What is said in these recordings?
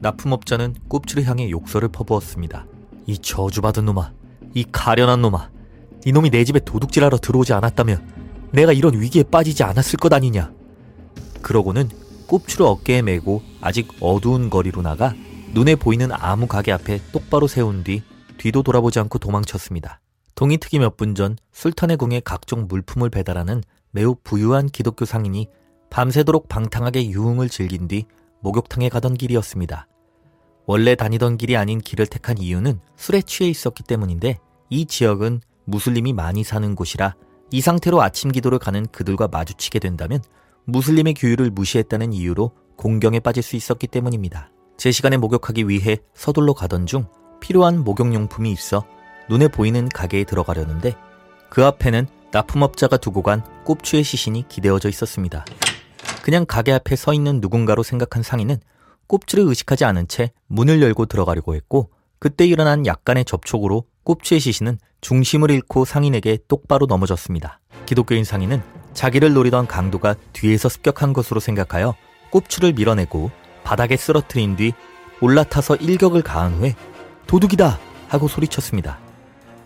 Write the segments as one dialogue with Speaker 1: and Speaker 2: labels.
Speaker 1: 납품업자는 꼽추를 향해 욕설을 퍼부었습니다. 이 저주받은 놈아, 이 가련한 놈아, 이놈이 내 집에 도둑질하러 들어오지 않았다면 내가 이런 위기에 빠지지 않았을 것 아니냐. 그러고는 꼽추를 어깨에 메고 아직 어두운 거리로 나가 눈에 보이는 아무 가게 앞에 똑바로 세운 뒤 뒤도 돌아보지 않고 도망쳤습니다. 동이 트기 몇분 전 술탄의 궁에 각종 물품을 배달하는 매우 부유한 기독교 상인이 밤새도록 방탕하게 유흥을 즐긴 뒤 목욕탕에 가던 길이었습니다. 원래 다니던 길이 아닌 길을 택한 이유는 술에 취해 있었기 때문인데 이 지역은 무슬림이 많이 사는 곳이라 이 상태로 아침 기도를 가는 그들과 마주치게 된다면 무슬림의 규율을 무시했다는 이유로 공경에 빠질 수 있었기 때문입니다. 제 시간에 목욕하기 위해 서둘러 가던 중 필요한 목욕용품이 있어 눈에 보이는 가게에 들어가려는데 그 앞에는 납품업자가 두고 간 꼽추의 시신이 기대어져 있었습니다. 그냥 가게 앞에 서 있는 누군가로 생각한 상인은 꼽추를 의식하지 않은 채 문을 열고 들어가려고 했고 그때 일어난 약간의 접촉으로 꼽추의 시신은 중심을 잃고 상인에게 똑바로 넘어졌습니다. 기독교인 상인은 자기를 노리던 강도가 뒤에서 습격한 것으로 생각하여 꼽추를 밀어내고 바닥에 쓰러트린 뒤 올라타서 일격을 가한 후에 도둑이다 하고 소리쳤습니다.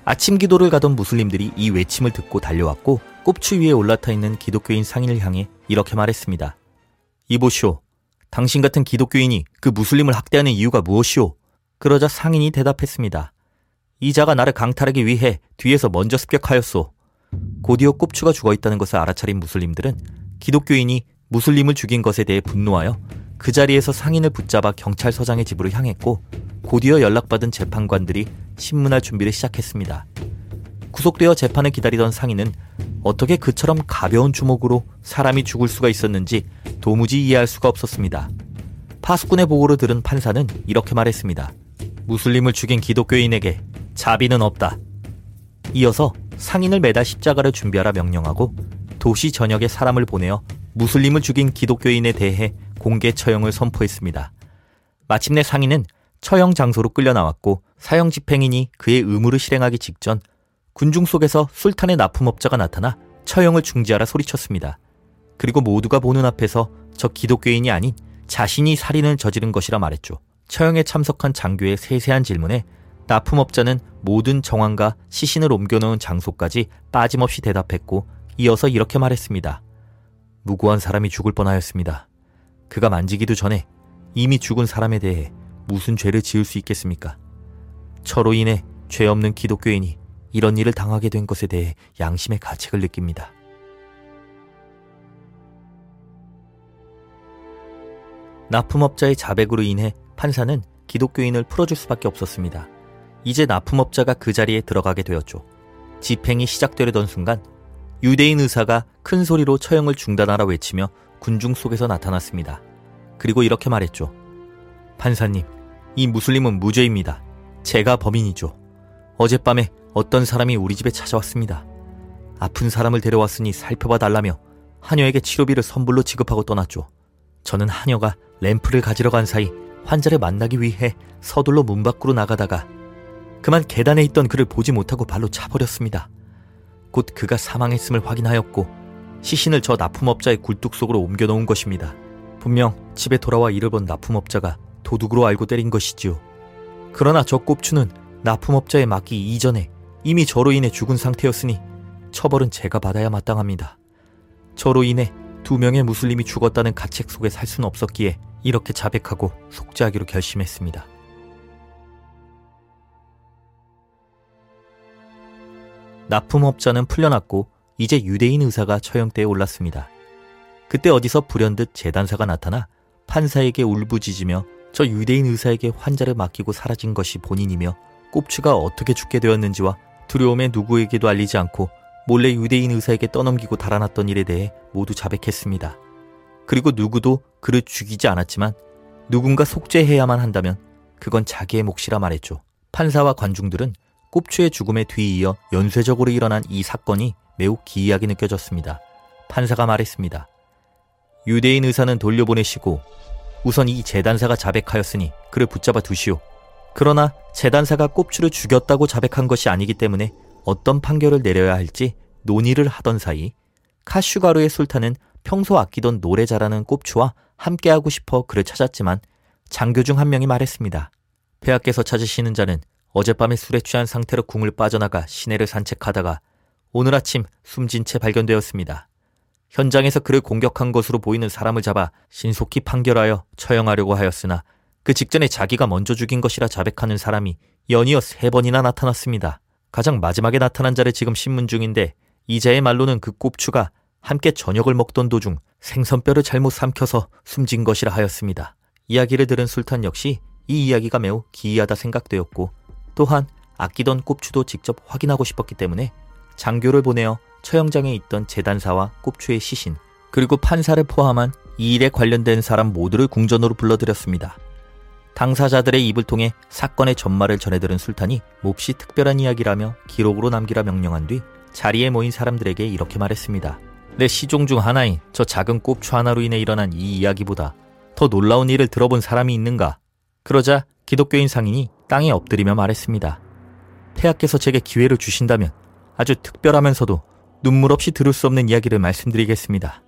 Speaker 1: 아침 기도를 가던 무슬림들이 이 외침을 듣고 달려왔고 꼽추 위에 올라타 있는 기독교인 상인을 향해 이렇게 말했습니다. 이보시오. 당신 같은 기독교인이 그 무슬림을 학대하는 이유가 무엇이오? 그러자 상인이 대답했습니다. 이자가 나를 강탈하기 위해 뒤에서 먼저 습격하였소. 곧이어 꼽추가 죽어 있다는 것을 알아차린 무슬림들은 기독교인이 무슬림을 죽인 것에 대해 분노하여 그 자리에서 상인을 붙잡아 경찰서장의 집으로 향했고 곧이어 연락받은 재판관들이 신문할 준비를 시작했습니다. 구속되어 재판을 기다리던 상인은 어떻게 그처럼 가벼운 주먹으로 사람이 죽을 수가 있었는지 도무지 이해할 수가 없었습니다. 파수꾼의 보고를 들은 판사는 이렇게 말했습니다. 무슬림을 죽인 기독교인에게 자비는 없다. 이어서 상인을 매달 십자가를 준비하라 명령하고 도시 전역에 사람을 보내어 무슬림을 죽인 기독교인에 대해 공개 처형을 선포했습니다. 마침내 상인은 처형 장소로 끌려 나왔고 사형 집행인이 그의 의무를 실행하기 직전 군중 속에서 술탄의 납품업자가 나타나 처형을 중지하라 소리쳤습니다. 그리고 모두가 보는 앞에서 저 기독교인이 아닌 자신이 살인을 저지른 것이라 말했죠. 처형에 참석한 장교의 세세한 질문에 납품업자는 모든 정황과 시신을 옮겨놓은 장소까지 빠짐없이 대답했고 이어서 이렇게 말했습니다. 무고한 사람이 죽을 뻔하였습니다. 그가 만지기도 전에 이미 죽은 사람에 대해 무슨 죄를 지을 수 있겠습니까? 저로 인해 죄 없는 기독교인이 이런 일을 당하게 된 것에 대해 양심의 가책을 느낍니다. 납품업자의 자백으로 인해 판사는 기독교인을 풀어줄 수밖에 없었습니다. 이제 납품업자가 그 자리에 들어가게 되었죠. 집행이 시작되려던 순간 유대인 의사가 큰 소리로 처형을 중단하라 외치며 군중 속에서 나타났습니다. 그리고 이렇게 말했죠. 판사님, 이 무슬림은 무죄입니다. 제가 범인이죠. 어젯밤에 어떤 사람이 우리 집에 찾아왔습니다. 아픈 사람을 데려왔으니 살펴봐 달라며 하녀에게 치료비를 선불로 지급하고 떠났죠. 저는 하녀가 램프를 가지러 간 사이 환자를 만나기 위해 서둘러 문 밖으로 나가다가 그만 계단에 있던 그를 보지 못하고 발로 차버렸습니다. 곧 그가 사망했음을 확인하였고 시신을 저 납품업자의 굴뚝 속으로 옮겨놓은 것입니다. 분명 집에 돌아와 이를 본 납품업자가 도둑으로 알고 때린 것이지요. 그러나 저 꼽추는 납품업자에 맡기 이전에 이미 저로 인해 죽은 상태였으니 처벌은 제가 받아야 마땅합니다. 저로 인해 두 명의 무슬림이 죽었다는 가책 속에 살 수는 없었기에 이렇게 자백하고 속죄하기로 결심했습니다. 납품업자는 풀려났고 이제 유대인 의사가 처형대에 올랐습니다. 그때 어디서 불현듯 재단사가 나타나 판사에게 울부짖으며 저 유대인 의사에게 환자를 맡기고 사라진 것이 본인이며 꼽추가 어떻게 죽게 되었는지와 두려움에 누구에게도 알리지 않고 몰래 유대인 의사에게 떠넘기고 달아났던 일에 대해 모두 자백했습니다. 그리고 누구도 그를 죽이지 않았지만 누군가 속죄해야만 한다면 그건 자기의 몫이라 말했죠. 판사와 관중들은 꼽추의 죽음에 뒤이어 연쇄적으로 일어난 이 사건이 매우 기이하게 느껴졌습니다. 판사가 말했습니다. 유대인 의사는 돌려보내시고 우선 이 재단사가 자백하였으니 그를 붙잡아 두시오. 그러나 재단사가 꼽추를 죽였다고 자백한 것이 아니기 때문에 어떤 판결을 내려야 할지 논의를 하던 사이 카슈가루의 술탄은 평소 아끼던 노래 잘하는 꼽추와 함께하고 싶어 그를 찾았지만 장교 중 한 명이 말했습니다. 폐하께서 찾으시는 자는 어젯밤에 술에 취한 상태로 궁을 빠져나가 시내를 산책하다가 오늘 아침 숨진 채 발견되었습니다. 현장에서 그를 공격한 것으로 보이는 사람을 잡아 신속히 판결하여 처형하려고 하였으나 그 직전에 자기가 먼저 죽인 것이라 자백하는 사람이 연이어 세 번이나 나타났습니다. 가장 마지막에 나타난 자를 지금 신문 중인데 이자의 말로는 그 꼽추가 함께 저녁을 먹던 도중 생선뼈를 잘못 삼켜서 숨진 것이라 하였습니다. 이야기를 들은 술탄 역시 이 이야기가 매우 기이하다 생각되었고 또한 아끼던 꼽추도 직접 확인하고 싶었기 때문에 장교를 보내어 처형장에 있던 재단사와 꼽추의 시신 그리고 판사를 포함한 이 일에 관련된 사람 모두를 궁전으로 불러들였습니다. 당사자들의 입을 통해 사건의 전말을 전해들은 술탄이 몹시 특별한 이야기라며 기록으로 남기라 명령한 뒤 자리에 모인 사람들에게 이렇게 말했습니다. 내 시종 중 하나인 저 작은 꼽추 하나로 인해 일어난 이 이야기보다 더 놀라운 일을 들어본 사람이 있는가? 그러자 기독교인 상인이 땅에 엎드리며 말했습니다. 폐하께서 제게 기회를 주신다면 아주 특별하면서도 눈물 없이 들을 수 없는 이야기를 말씀드리겠습니다.